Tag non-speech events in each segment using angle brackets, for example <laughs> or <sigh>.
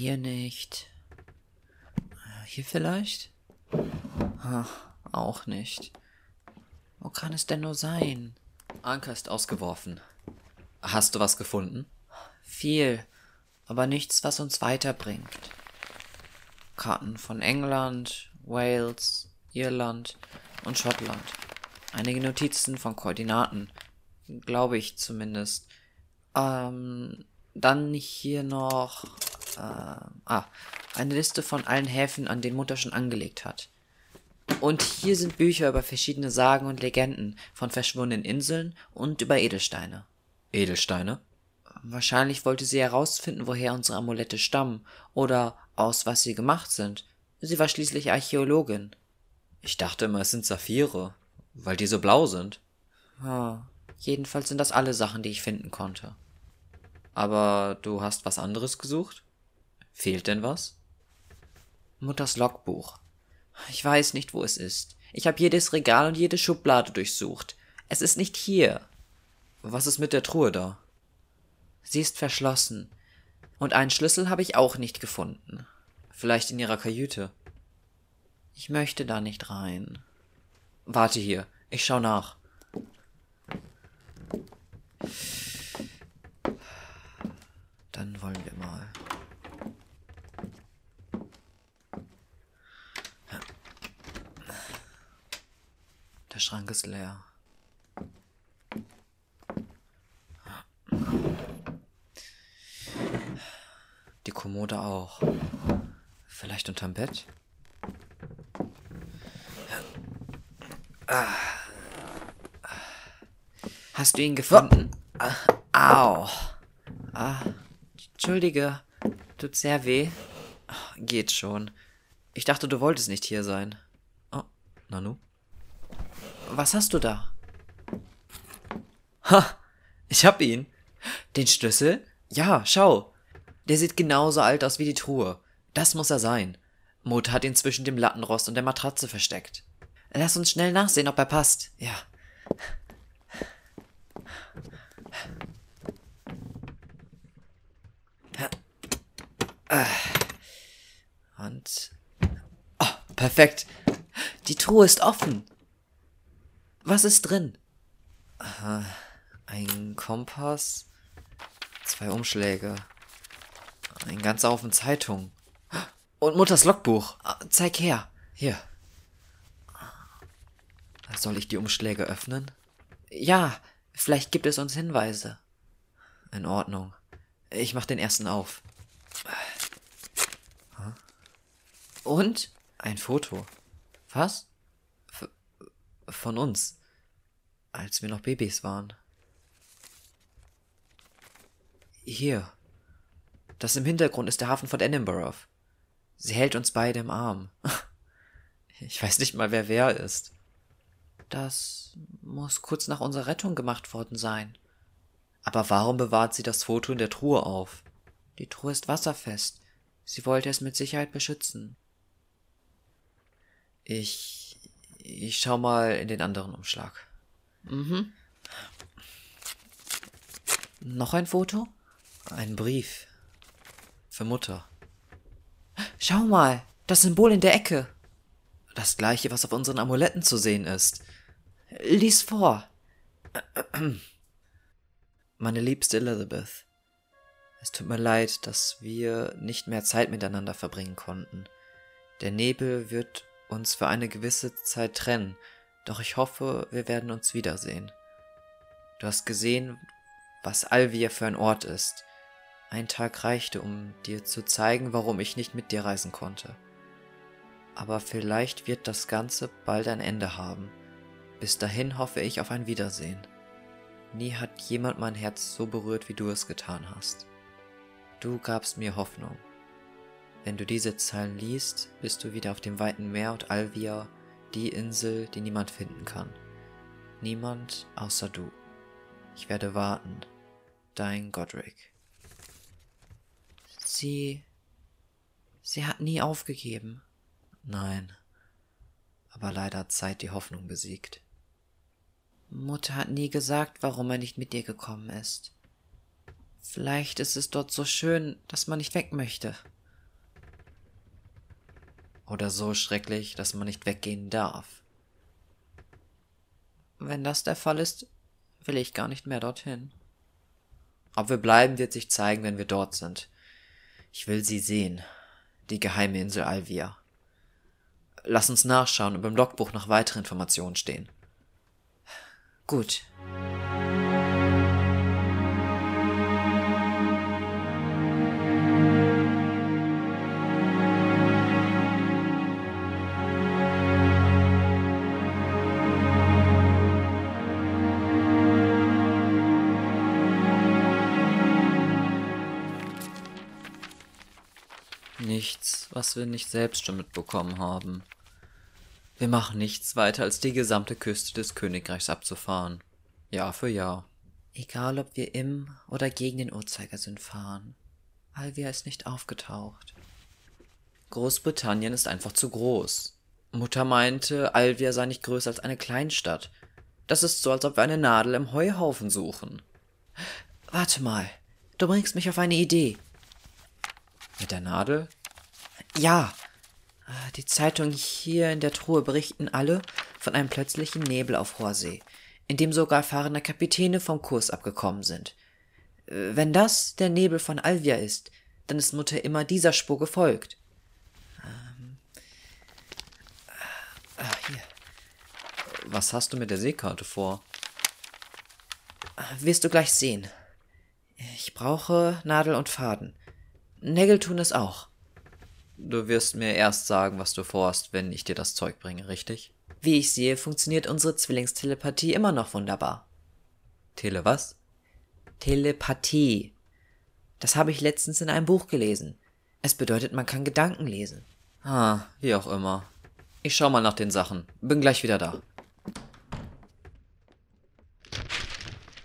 Hier nicht. Hier vielleicht? Ach, auch nicht. Wo kann es denn nur sein? Anker ist ausgeworfen. Hast du was gefunden? Viel, aber nichts, was uns weiterbringt. Karten von England, Wales, Irland und Schottland. Einige Notizen von Koordinaten, glaube ich zumindest. Ähm, dann hier noch äh, ah, eine Liste von allen Häfen, an denen Mutter schon angelegt hat. Und hier sind Bücher über verschiedene Sagen und Legenden von verschwundenen Inseln und über Edelsteine. Edelsteine? Wahrscheinlich wollte sie herausfinden, woher unsere Amulette stammen oder aus was sie gemacht sind. Sie war schließlich Archäologin. Ich dachte immer, es sind Saphire, weil die so blau sind. Ja, jedenfalls sind das alle Sachen, die ich finden konnte. Aber du hast was anderes gesucht? Fehlt denn was? Mutters Logbuch. Ich weiß nicht, wo es ist. Ich habe jedes Regal und jede Schublade durchsucht. Es ist nicht hier. Was ist mit der Truhe da? Sie ist verschlossen. Und einen Schlüssel habe ich auch nicht gefunden. Vielleicht in ihrer Kajüte. Ich möchte da nicht rein. Warte hier, ich schau nach. Dann wollen wir mal. Der Schrank ist leer. Die Kommode auch. Vielleicht unterm Bett? Hast du ihn gefunden? Au. Ah, Entschuldige. Tut sehr weh. Geht schon. Ich dachte, du wolltest nicht hier sein. Oh, Nanu? Was hast du da? Ha! Ich hab ihn. Den Schlüssel? Ja, schau. Der sieht genauso alt aus wie die Truhe. Das muss er sein. Mut hat ihn zwischen dem Lattenrost und der Matratze versteckt. Lass uns schnell nachsehen, ob er passt. Ja. Und. Oh, perfekt. Die Truhe ist offen. Was ist drin? Ein Kompass, zwei Umschläge, ein ganzer Haufen Zeitungen und Mutters Logbuch. Zeig her. Hier. Soll ich die Umschläge öffnen? Ja, vielleicht gibt es uns Hinweise. In Ordnung. Ich mach den ersten auf. Und? Ein Foto. Was? F von uns. Als wir noch Babys waren. Hier. Das im Hintergrund ist der Hafen von Edinburgh. Sie hält uns beide im Arm. <laughs> Ich weiß nicht mal, wer wer ist. Das muss kurz nach unserer Rettung gemacht worden sein. Aber warum bewahrt sie das Foto in der Truhe auf? Die Truhe ist wasserfest. Sie wollte es mit Sicherheit beschützen. Ich. Ich schau mal in den anderen Umschlag. Mhm. Noch ein Foto? Ein Brief. Für Mutter. Schau mal, das Symbol in der Ecke. Das gleiche, was auf unseren Amuletten zu sehen ist. Lies vor. Meine liebste Elizabeth. Es tut mir leid, dass wir nicht mehr Zeit miteinander verbringen konnten. Der Nebel wird uns für eine gewisse Zeit trennen, doch ich hoffe, wir werden uns wiedersehen. Du hast gesehen, was Alvia für ein Ort ist. Ein Tag reichte, um dir zu zeigen, warum ich nicht mit dir reisen konnte. Aber vielleicht wird das Ganze bald ein Ende haben. Bis dahin hoffe ich auf ein Wiedersehen. Nie hat jemand mein Herz so berührt, wie du es getan hast. Du gabst mir Hoffnung. Wenn du diese Zeilen liest, bist du wieder auf dem weiten Meer und Alvia, die Insel, die niemand finden kann. Niemand außer du. Ich werde warten. Dein Godric. Sie. Sie hat nie aufgegeben. Nein. Aber leider hat Zeit die Hoffnung besiegt. Mutter hat nie gesagt, warum er nicht mit dir gekommen ist. Vielleicht ist es dort so schön, dass man nicht weg möchte. Oder so schrecklich, dass man nicht weggehen darf. Wenn das der Fall ist, will ich gar nicht mehr dorthin. Ob wir bleiben, wird sich zeigen, wenn wir dort sind. Ich will sie sehen. Die geheime Insel Alvia. Lass uns nachschauen, ob im Logbuch noch weitere Informationen stehen. Gut. Nichts, was wir nicht selbst schon mitbekommen haben. Wir machen nichts weiter, als die gesamte Küste des Königreichs abzufahren. Jahr für Jahr. Egal, ob wir im oder gegen den Uhrzeigersinn fahren. Alvia ist nicht aufgetaucht. Großbritannien ist einfach zu groß. Mutter meinte, Alvia sei nicht größer als eine Kleinstadt. Das ist so, als ob wir eine Nadel im Heuhaufen suchen. Warte mal, du bringst mich auf eine Idee. Mit der Nadel? Ja. Ah, die Zeitungen hier in der Truhe berichten alle von einem plötzlichen Nebel auf hoher See, in dem sogar erfahrene Kapitäne vom Kurs abgekommen sind. Äh, wenn das der Nebel von Alvia ist, dann ist Mutter immer dieser Spur gefolgt. Ähm. Ah, hier. Was hast du mit der Seekarte vor? Ah, wirst du gleich sehen. Ich brauche Nadel und Faden. Nägel tun es auch. Du wirst mir erst sagen, was du vorhast, wenn ich dir das Zeug bringe, richtig? Wie ich sehe, funktioniert unsere Zwillingstelepathie immer noch wunderbar. Tele was? Telepathie. Das habe ich letztens in einem Buch gelesen. Es bedeutet, man kann Gedanken lesen. Ah, wie auch immer. Ich schau mal nach den Sachen. Bin gleich wieder da.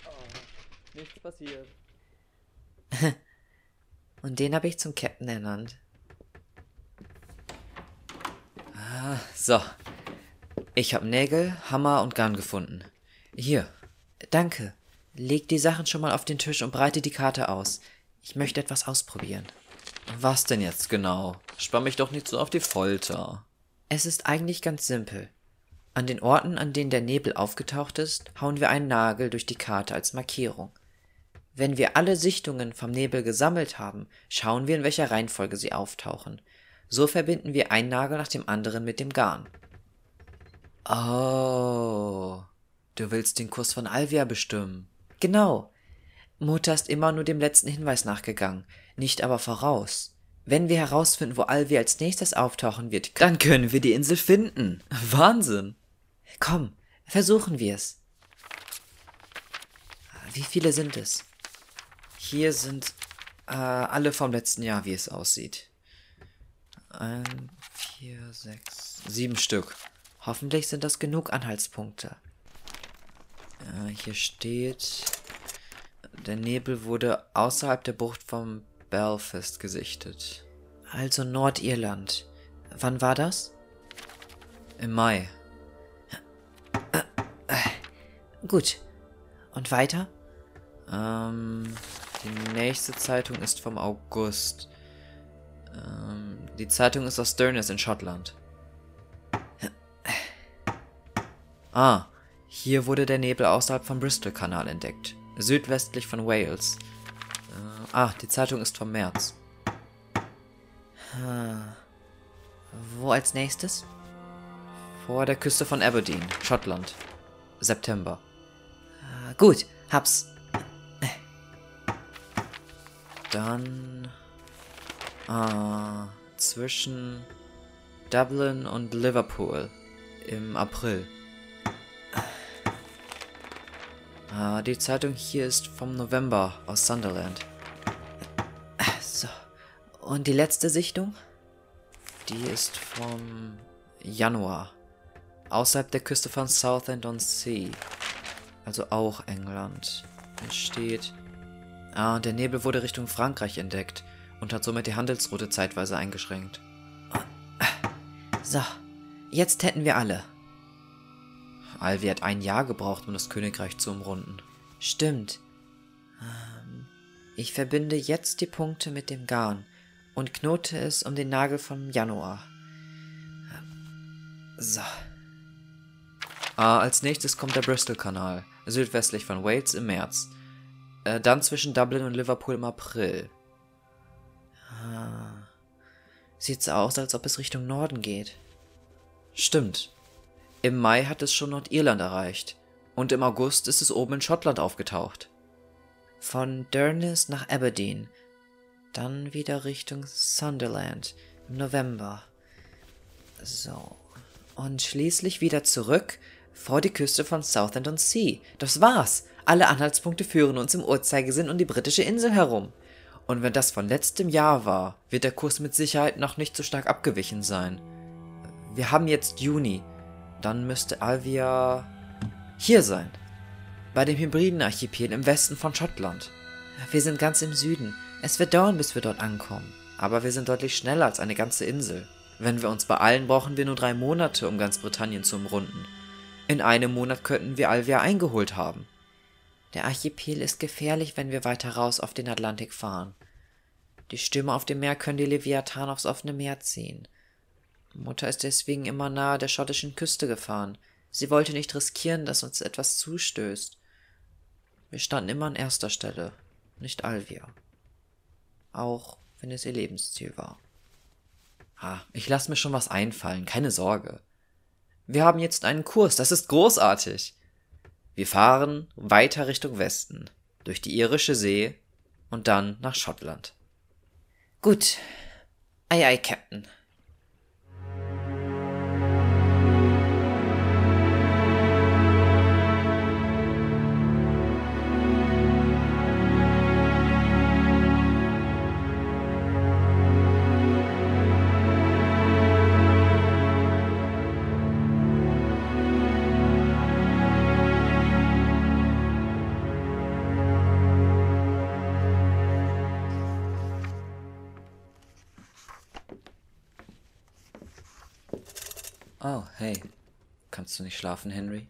Oh, nichts passiert. Und den habe ich zum Captain ernannt. Ah, so. Ich habe Nägel, Hammer und Garn gefunden. Hier. Danke. Leg die Sachen schon mal auf den Tisch und breite die Karte aus. Ich möchte etwas ausprobieren. Was denn jetzt genau? Spann mich doch nicht so auf die Folter. Es ist eigentlich ganz simpel. An den Orten, an denen der Nebel aufgetaucht ist, hauen wir einen Nagel durch die Karte als Markierung. Wenn wir alle Sichtungen vom Nebel gesammelt haben, schauen wir, in welcher Reihenfolge sie auftauchen. So verbinden wir einen Nagel nach dem anderen mit dem Garn. Oh, du willst den Kurs von Alvia bestimmen. Genau. Mutter ist immer nur dem letzten Hinweis nachgegangen, nicht aber voraus. Wenn wir herausfinden, wo Alvia als nächstes auftauchen wird, dann können wir die Insel finden. <laughs> Wahnsinn. Komm, versuchen wir es. Wie viele sind es? Hier sind äh, alle vom letzten Jahr, wie es aussieht. Ein, vier, sechs, sieben Stück. Hoffentlich sind das genug Anhaltspunkte. Äh, hier steht, der Nebel wurde außerhalb der Bucht vom Belfast gesichtet. Also Nordirland. Wann war das? Im Mai. Gut. Und weiter? Ähm, die nächste Zeitung ist vom August. Ähm, die Zeitung ist aus Stirness in Schottland. Ah, hier wurde der Nebel außerhalb vom Bristol-Kanal entdeckt, südwestlich von Wales. Äh, ah, die Zeitung ist vom März. Hm. Wo als nächstes? Vor der Küste von Aberdeen, Schottland. September. Ah, gut, hab's. Dann. Ah, zwischen Dublin und Liverpool im April. Ah, die Zeitung hier ist vom November aus Sunderland. So. Und die letzte Sichtung? Die ist vom Januar. Außerhalb der Küste von Southend-on-Sea. Also auch England. Es steht Ah, der Nebel wurde Richtung Frankreich entdeckt und hat somit die Handelsroute zeitweise eingeschränkt. So, jetzt hätten wir alle. Alvi hat ein Jahr gebraucht, um das Königreich zu umrunden. Stimmt. Ähm, ich verbinde jetzt die Punkte mit dem Garn und knote es um den Nagel vom Januar. So. Ah, als nächstes kommt der Bristol-Kanal, südwestlich von Wales im März. Äh, dann zwischen Dublin und Liverpool im April. Ah. Sieht aus, als ob es Richtung Norden geht. Stimmt. Im Mai hat es schon Nordirland erreicht. Und im August ist es oben in Schottland aufgetaucht. Von Durness nach Aberdeen. Dann wieder Richtung Sunderland im November. So. Und schließlich wieder zurück vor die Küste von Southend on Sea. Das war's. Alle Anhaltspunkte führen uns im Uhrzeigersinn um die britische Insel herum. Und wenn das von letztem Jahr war, wird der Kurs mit Sicherheit noch nicht so stark abgewichen sein. Wir haben jetzt Juni. Dann müsste Alvia hier sein. Bei dem Hybriden-Archipel im Westen von Schottland. Wir sind ganz im Süden. Es wird dauern, bis wir dort ankommen. Aber wir sind deutlich schneller als eine ganze Insel. Wenn wir uns beeilen, brauchen wir nur drei Monate, um ganz Britannien zu umrunden. In einem Monat könnten wir Alvia eingeholt haben. Der Archipel ist gefährlich, wenn wir weiter raus auf den Atlantik fahren. Die Stürme auf dem Meer können die Leviathan aufs offene Meer ziehen. Mutter ist deswegen immer nahe der schottischen Küste gefahren. Sie wollte nicht riskieren, dass uns etwas zustößt. Wir standen immer an erster Stelle, nicht Alvia. Auch wenn es ihr Lebensziel war. Ah, ich lasse mir schon was einfallen, keine Sorge. Wir haben jetzt einen Kurs, das ist großartig. Wir fahren weiter Richtung Westen, durch die irische See und dann nach Schottland. Gut. Ei, ei, Captain. Kannst du nicht schlafen, Henry?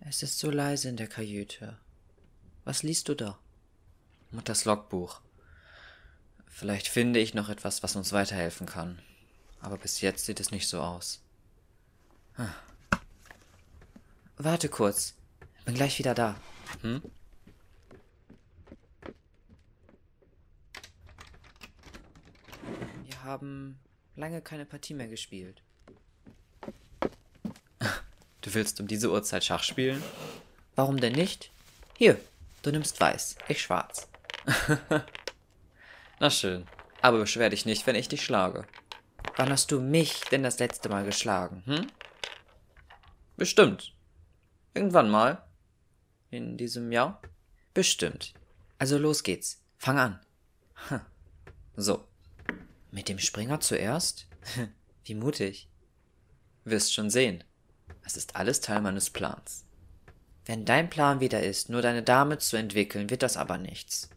Es ist so leise in der Kajüte. Was liest du da? Mutters Logbuch. Vielleicht finde ich noch etwas, was uns weiterhelfen kann. Aber bis jetzt sieht es nicht so aus. Hm. Warte kurz. Bin gleich wieder da. Hm? Wir haben lange keine Partie mehr gespielt. Du willst um diese Uhrzeit Schach spielen? Warum denn nicht? Hier, du nimmst weiß, ich schwarz. <laughs> Na schön. Aber beschwer dich nicht, wenn ich dich schlage. Wann hast du mich denn das letzte Mal geschlagen, hm? Bestimmt. Irgendwann mal. In diesem Jahr? Bestimmt. Also los geht's. Fang an. <laughs> So. Mit dem Springer zuerst? <laughs> Wie mutig. Wirst schon sehen. Es ist alles Teil meines Plans. Wenn dein Plan wieder ist, nur deine Dame zu entwickeln, wird das aber nichts.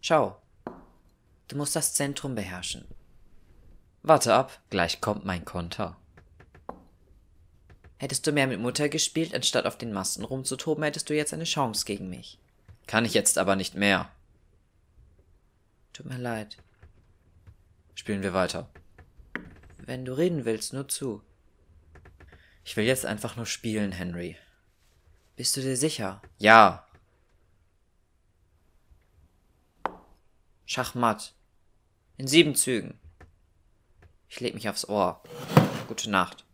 Schau. Du musst das Zentrum beherrschen. Warte ab, gleich kommt mein Konter. Hättest du mehr mit Mutter gespielt, anstatt auf den Masten rumzutoben, hättest du jetzt eine Chance gegen mich. Kann ich jetzt aber nicht mehr. Tut mir leid. Spielen wir weiter. Wenn du reden willst, nur zu. Ich will jetzt einfach nur spielen, Henry. Bist du dir sicher? Ja. Schachmatt. In sieben Zügen. Ich leg mich aufs Ohr. Gute Nacht.